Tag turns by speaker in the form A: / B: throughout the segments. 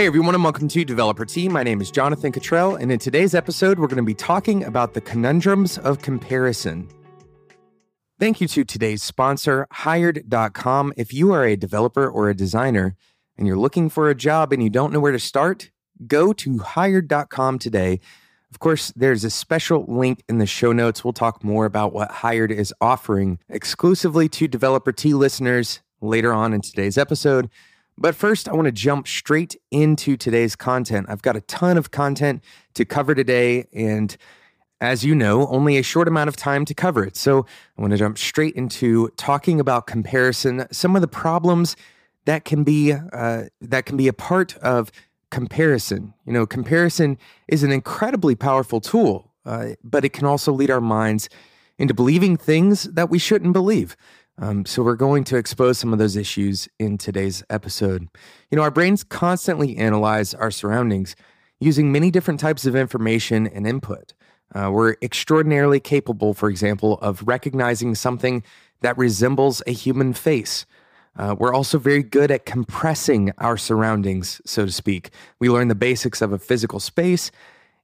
A: Hey everyone, and welcome to Developer Tea. My name is Jonathan Cutrell, and in today's episode, we're going to be talking about the conundrums of comparison. Thank you to today's sponsor, Hired.com. If you are a developer or a designer and you're looking for a job and you don't know where to start, go to Hired.com today. Of course, there's a special link in the show notes. We'll talk more about what Hired is offering exclusively to Developer Tea listeners later on in today's episode. But first, I want to jump straight into today's content. I've got a ton of content to cover today, and as you know, only a short amount of time to cover it. So I want to jump straight into talking about comparison, some of the problems that can be uh, that can be a part of comparison. You know, comparison is an incredibly powerful tool, uh, but it can also lead our minds into believing things that we shouldn't believe. Um, so, we're going to expose some of those issues in today's episode. You know, our brains constantly analyze our surroundings using many different types of information and input. Uh, we're extraordinarily capable, for example, of recognizing something that resembles a human face. Uh, we're also very good at compressing our surroundings, so to speak. We learn the basics of a physical space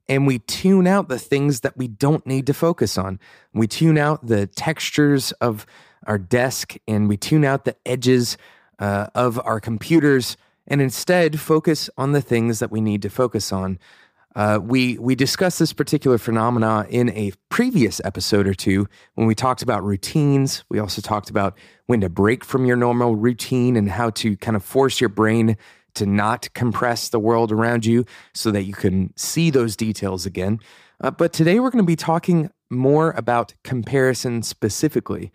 A: and we tune out the things that we don't need to focus on. We tune out the textures of our desk and we tune out the edges uh, of our computers and instead focus on the things that we need to focus on. Uh, we we discussed this particular phenomena in a previous episode or two when we talked about routines. We also talked about when to break from your normal routine and how to kind of force your brain to not compress the world around you so that you can see those details again. Uh, but today we're going to be talking more about comparison specifically.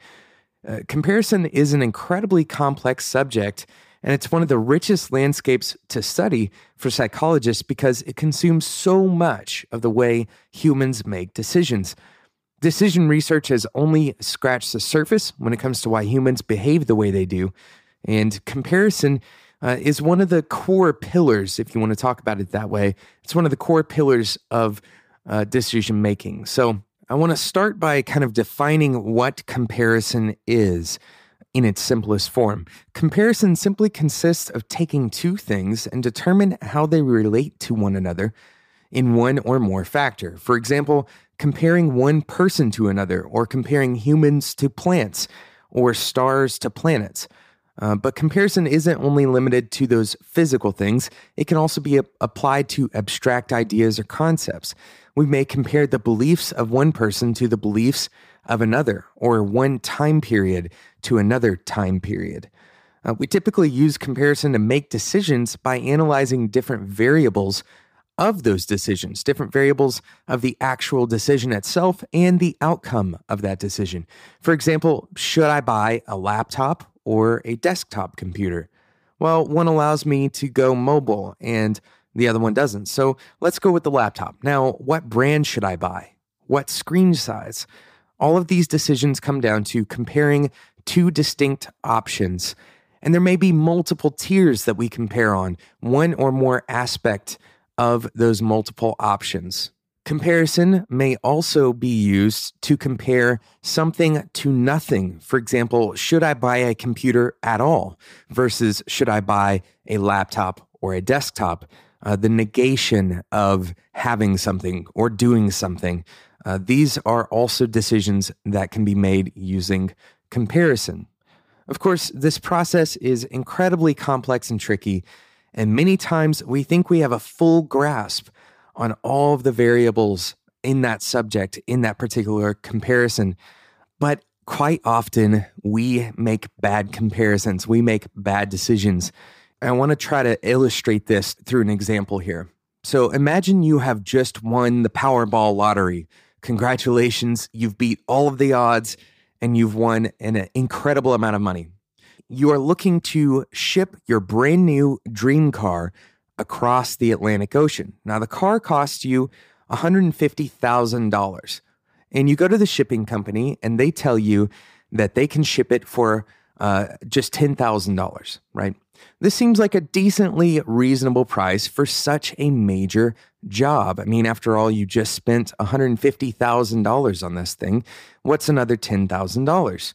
A: Uh, comparison is an incredibly complex subject, and it's one of the richest landscapes to study for psychologists because it consumes so much of the way humans make decisions. Decision research has only scratched the surface when it comes to why humans behave the way they do, and comparison uh, is one of the core pillars, if you want to talk about it that way. It's one of the core pillars of uh, decision making. So, I want to start by kind of defining what comparison is in its simplest form. Comparison simply consists of taking two things and determine how they relate to one another in one or more factor. For example, comparing one person to another, or comparing humans to plants, or stars to planets. Uh, but comparison isn't only limited to those physical things, it can also be a- applied to abstract ideas or concepts we may compare the beliefs of one person to the beliefs of another, or one time period to another time period. Uh, we typically use comparison to make decisions by analyzing different variables of those decisions, different variables of the actual decision itself and the outcome of that decision. For example, should I buy a laptop or a desktop computer? Well, one allows me to go mobile and the other one doesn't. So let's go with the laptop. Now, what brand should I buy? What screen size? All of these decisions come down to comparing two distinct options. And there may be multiple tiers that we compare on, one or more aspect of those multiple options. Comparison may also be used to compare something to nothing. For example, should I buy a computer at all versus should I buy a laptop or a desktop? uh, the negation of having something or doing something. Uh, these are also decisions that can be made using comparison. Of course, this process is incredibly complex and tricky, and many times we think we have a full grasp on all of the variables in that subject, in that particular comparison. But quite often, we make bad comparisons, we make bad decisions. I want to try to illustrate this through an example here. So imagine you have just won the Powerball lottery. Congratulations, you've beat all of the odds and you've won an incredible amount of money. You are looking to ship your brand new dream car across the Atlantic Ocean. Now, the car costs you $150,000. And you go to the shipping company and they tell you that they can ship it for uh, just $10,000, right? This seems like a decently reasonable price for such a major job. I mean, after all, you just spent $150,000 on this thing. What's another $10,000?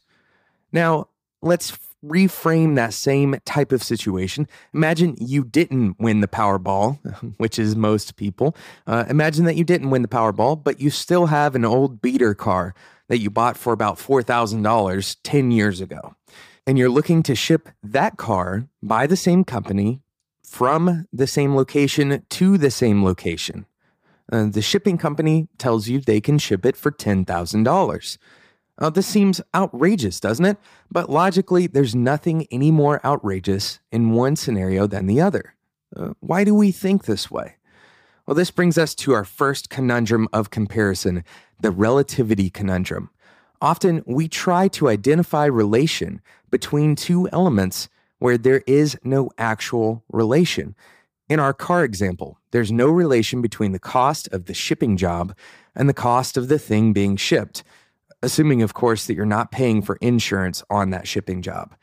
A: Now, let's reframe that same type of situation. Imagine you didn't win the Powerball, which is most people. Uh, imagine that you didn't win the Powerball, but you still have an old beater car that you bought for about $4,000 10 years ago. And you're looking to ship that car by the same company from the same location to the same location. Uh, the shipping company tells you they can ship it for $10,000. Uh, this seems outrageous, doesn't it? But logically, there's nothing any more outrageous in one scenario than the other. Uh, why do we think this way? Well, this brings us to our first conundrum of comparison the relativity conundrum. Often we try to identify relation between two elements where there is no actual relation. In our car example, there's no relation between the cost of the shipping job and the cost of the thing being shipped assuming, of course, that you're not paying for insurance on that shipping job.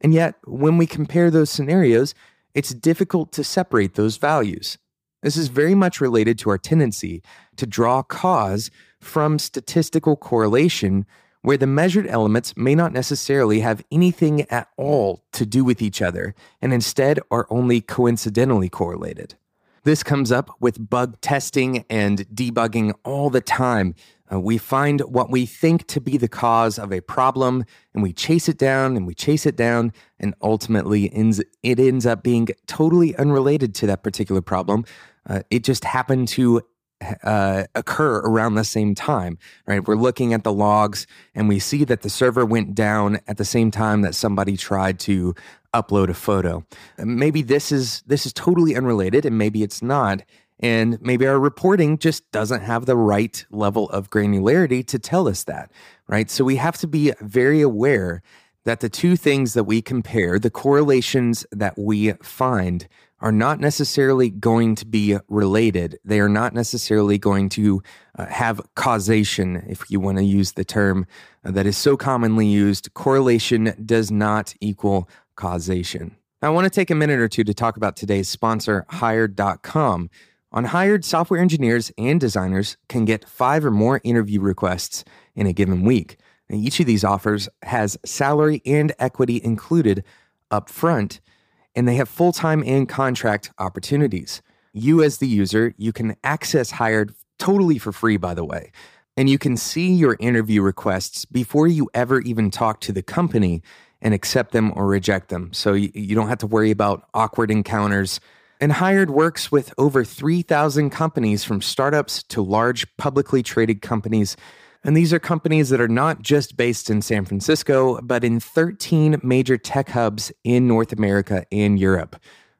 A: And yet, when we compare those scenarios, it's difficult to separate those values. This is very much related to our tendency to draw cause from statistical correlation, where the measured elements may not necessarily have anything at all to do with each other and instead are only coincidentally correlated. This comes up with bug testing and debugging all the time uh, we find what we think to be the cause of a problem and we chase it down and we chase it down and ultimately ends, it ends up being totally unrelated to that particular problem. Uh, it just happened to uh, occur around the same time, right? We're looking at the logs and we see that the server went down at the same time that somebody tried to upload a photo. Maybe this is this is totally unrelated and maybe it's not. And maybe our reporting just doesn't have the right level of granularity to tell us that, right? So we have to be very aware that the two things that we compare, the correlations that we find, are not necessarily going to be related. They are not necessarily going to uh, have causation, if you want to use the term uh, that is so commonly used. Correlation does not equal causation. Now, I want to take a minute or two to talk about today's sponsor, Hired.com. On Hired, software engineers and designers can get five or more interview requests in a given week. And each of these offers has salary and equity included up front, and they have full time and contract opportunities. You, as the user, you can access Hired totally for free, by the way. And you can see your interview requests before you ever even talk to the company and accept them or reject them. So you, you don't have to worry about awkward encounters and Hired works with over 3,000 companies from startups to large publicly traded companies. And these are companies that are not just based in San Francisco, but in 13 major tech hubs in North America and Europe.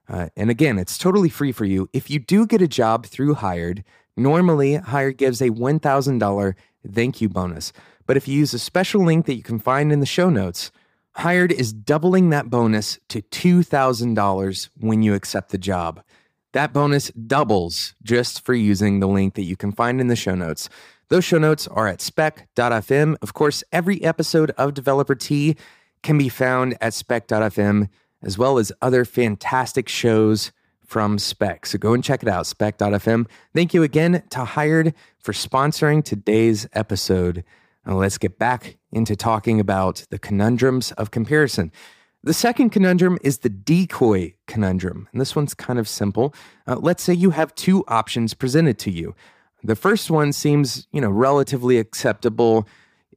A: Uh, and again, it's totally free for you. If you do get a job through Hired, normally Hired gives a $1,000 thank you bonus. But if you use a special link that you can find in the show notes, Hired is doubling that bonus to $2,000 when you accept the job. That bonus doubles just for using the link that you can find in the show notes. Those show notes are at spec.fm. Of course, every episode of Developer Tea can be found at spec.fm, as well as other fantastic shows from Spec. So go and check it out, spec.fm. Thank you again to Hired for sponsoring today's episode. Now let's get back into talking about the conundrums of comparison. The second conundrum is the decoy conundrum. And this one's kind of simple. Uh, let's say you have two options presented to you. The first one seems, you know, relatively acceptable.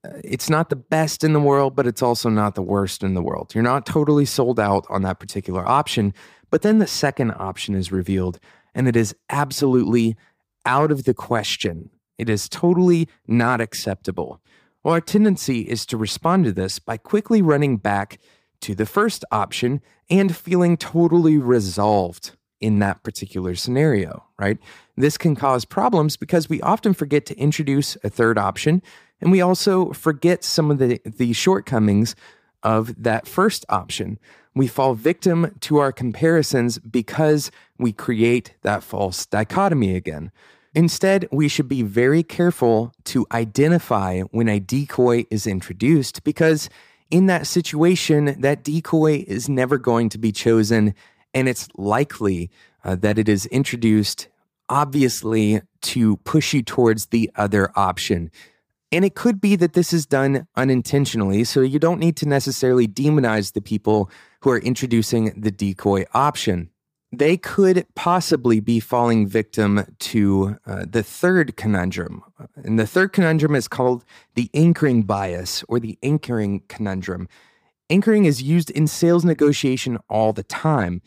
A: Uh, it's not the best in the world, but it's also not the worst in the world. You're not totally sold out on that particular option. But then the second option is revealed, and it is absolutely out of the question. It is totally not acceptable. Well, our tendency is to respond to this by quickly running back to the first option and feeling totally resolved in that particular scenario, right? This can cause problems because we often forget to introduce a third option and we also forget some of the, the shortcomings of that first option. We fall victim to our comparisons because we create that false dichotomy again. Instead, we should be very careful to identify when a decoy is introduced because in that situation, that decoy is never going to be chosen, and it's likely uh, that it is introduced obviously to push you towards the other option. And it could be that this is done unintentionally, so you don't need to necessarily demonize the people who are introducing the decoy option. They could possibly be falling victim to uh, the third conundrum. And the third conundrum is called the anchoring bias or the anchoring conundrum. Anchoring is used in sales negotiation all the time.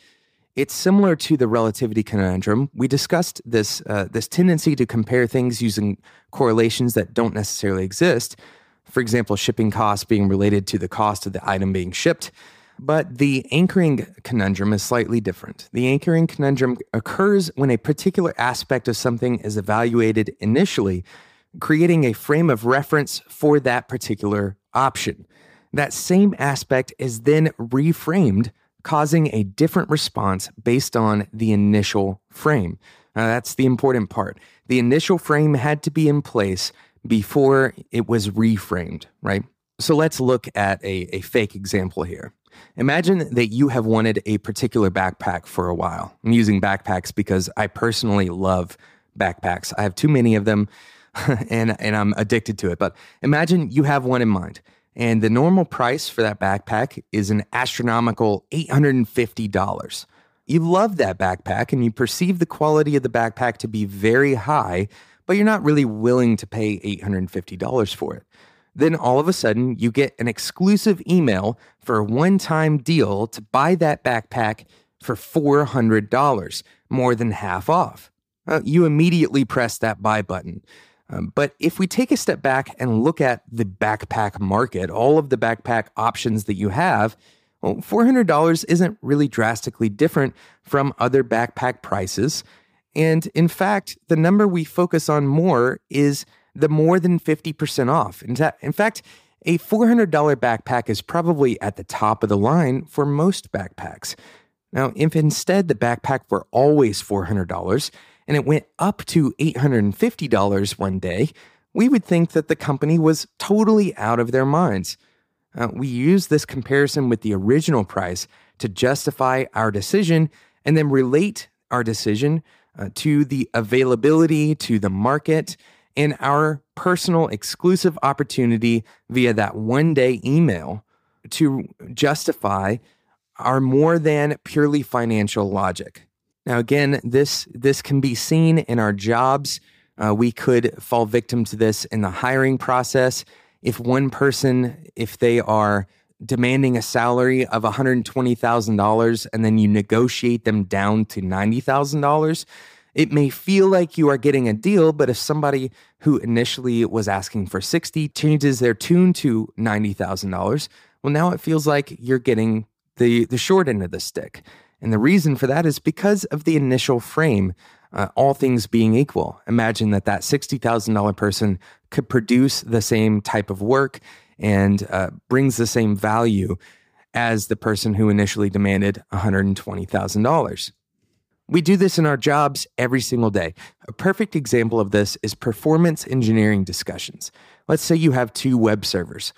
A: It's similar to the relativity conundrum. We discussed this uh, this tendency to compare things using correlations that don't necessarily exist. For example, shipping costs being related to the cost of the item being shipped. But the anchoring conundrum is slightly different. The anchoring conundrum occurs when a particular aspect of something is evaluated initially, creating a frame of reference for that particular option. That same aspect is then reframed causing a different response based on the initial frame. Now, that's the important part. The initial frame had to be in place before it was reframed, right? So let's look at a, a fake example here. Imagine that you have wanted a particular backpack for a while. I'm using backpacks because I personally love backpacks. I have too many of them and, and I'm addicted to it. But imagine you have one in mind and the normal price for that backpack is an astronomical $850. You love that backpack and you perceive the quality of the backpack to be very high, but you're not really willing to pay $850 for it. Then all of a sudden, you get an exclusive email for a one time deal to buy that backpack for $400, more than half off. Uh, you immediately press that buy button. Um, but if we take a step back and look at the backpack market, all of the backpack options that you have, well, $400 isn't really drastically different from other backpack prices. And in fact, the number we focus on more is the more than 50% off. In, fact, a $400 backpack is probably at the top of the line for most backpacks. Now, if instead the backpack were always $400, and it went up to $850 one day, we would think that the company was totally out of their minds. Uh, we use this comparison with the original price to justify our decision and then relate our decision uh, to the availability, to the market, and our personal exclusive opportunity via that one day email to justify our more than purely financial logic. Now, again, this this can be seen in our jobs. Uh, we could fall victim to this in the hiring process. If one person, if they are demanding a salary of $120,000 and then you negotiate them down to $90,000, it may feel like you are getting a deal, but if somebody who initially was asking for 60 changes their tune to $90,000, well now it feels like you're getting the the short end of the stick. And the reason for that is because of the initial frame, uh, all things being equal. Imagine that that $60,000 person could produce the same type of work and uh, brings the same value as the person who initially demanded $120,000. We do this in our jobs every single day. A perfect example of this is performance engineering discussions. Let's say you have two web servers.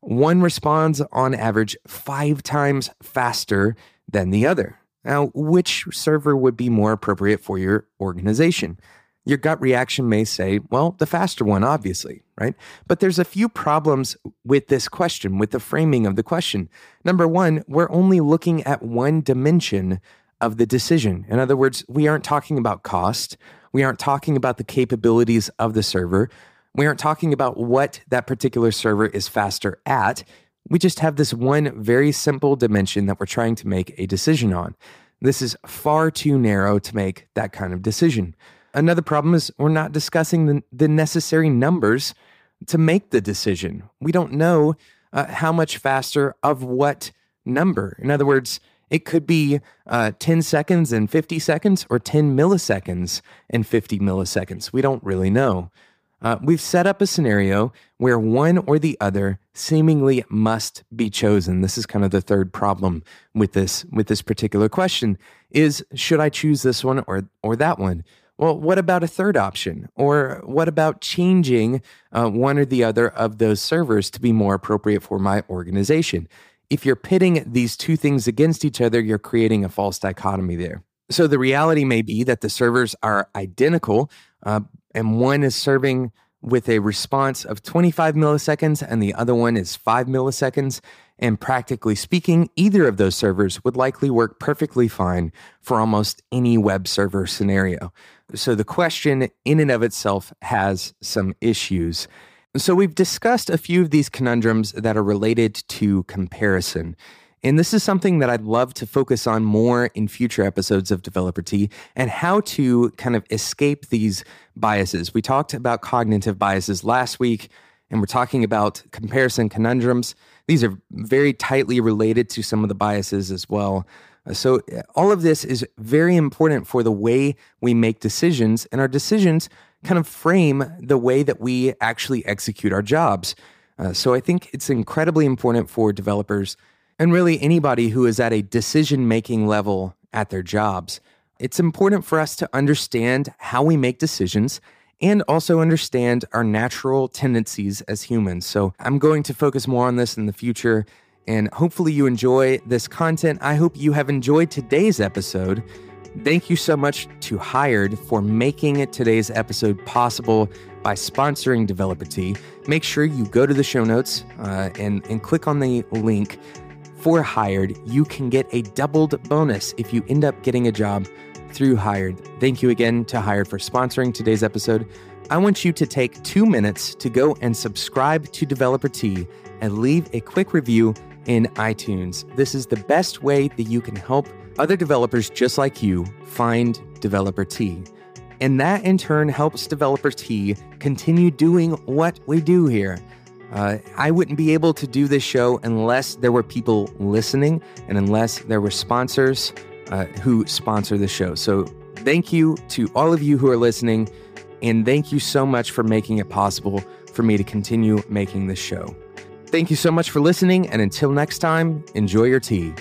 A: One responds on average five times faster than the other. Now, which server would be more appropriate for your organization? Your gut reaction may say, well, the faster one, obviously, right? But there's a few problems with this question, with the framing of the question. Number one, we're only looking at one dimension of the decision. In other words, we aren't talking about cost. We aren't talking about the capabilities of the server. We aren't talking about what that particular server is faster at. We just have this one very simple dimension that we're trying to make a decision on. This is far too narrow to make that kind of decision. Another problem is we're not discussing the, the necessary numbers to make the decision. We don't know uh, how much faster of what number. In other words, it could be uh, 10 seconds and 50 seconds or 10 milliseconds and 50 milliseconds. We don't really know. Uh, we've set up a scenario where one or the other seemingly must be chosen. This is kind of the third problem with this with this particular question: is should I choose this one or or that one? Well, what about a third option? Or what about changing uh, one or the other of those servers to be more appropriate for my organization? If you're pitting these two things against each other, you're creating a false dichotomy there. So the reality may be that the servers are identical, uh, and one is serving with a response of 25 milliseconds and the other one is 5 milliseconds. And practically speaking, either of those servers would likely work perfectly fine for almost any web server scenario. So the question in and of itself has some issues. So we've discussed a few of these conundrums that are related to comparison. And this is something that I'd love to focus on more in future episodes of Developer Tea and how to kind of escape these biases. We talked about cognitive biases last week, and we're talking about comparison conundrums. These are very tightly related to some of the biases as well. Uh, so, uh, all of this is very important for the way we make decisions, and our decisions kind of frame the way that we actually execute our jobs. Uh, so, I think it's incredibly important for developers and really anybody who is at a decision making level at their jobs. It's important for us to understand how we make decisions and also understand our natural tendencies as humans. So, I'm going to focus more on this in the future, and hopefully, you enjoy this content. I hope you have enjoyed today's episode. Thank you so much to Hired for making today's episode possible by sponsoring Developer Tea. Make sure you go to the show notes uh, and, and click on the link for Hired. You can get a doubled bonus if you end up getting a job through Hired. Thank you again to Hired for sponsoring today's episode. I want you to take two minutes to go and subscribe to Developer Tea and leave a quick review in iTunes. This is the best way that you can help other developers just like you find Developer Tea. And that in turn helps Developer Tea continue doing what we do here. Uh, I wouldn't be able to do this show unless there were people listening and unless there were sponsors uh, who sponsor the show. So thank you to all of you who are listening, and thank you so much for making it possible for me to continue making this show. Thank you so much for listening, and until next time, enjoy your tea.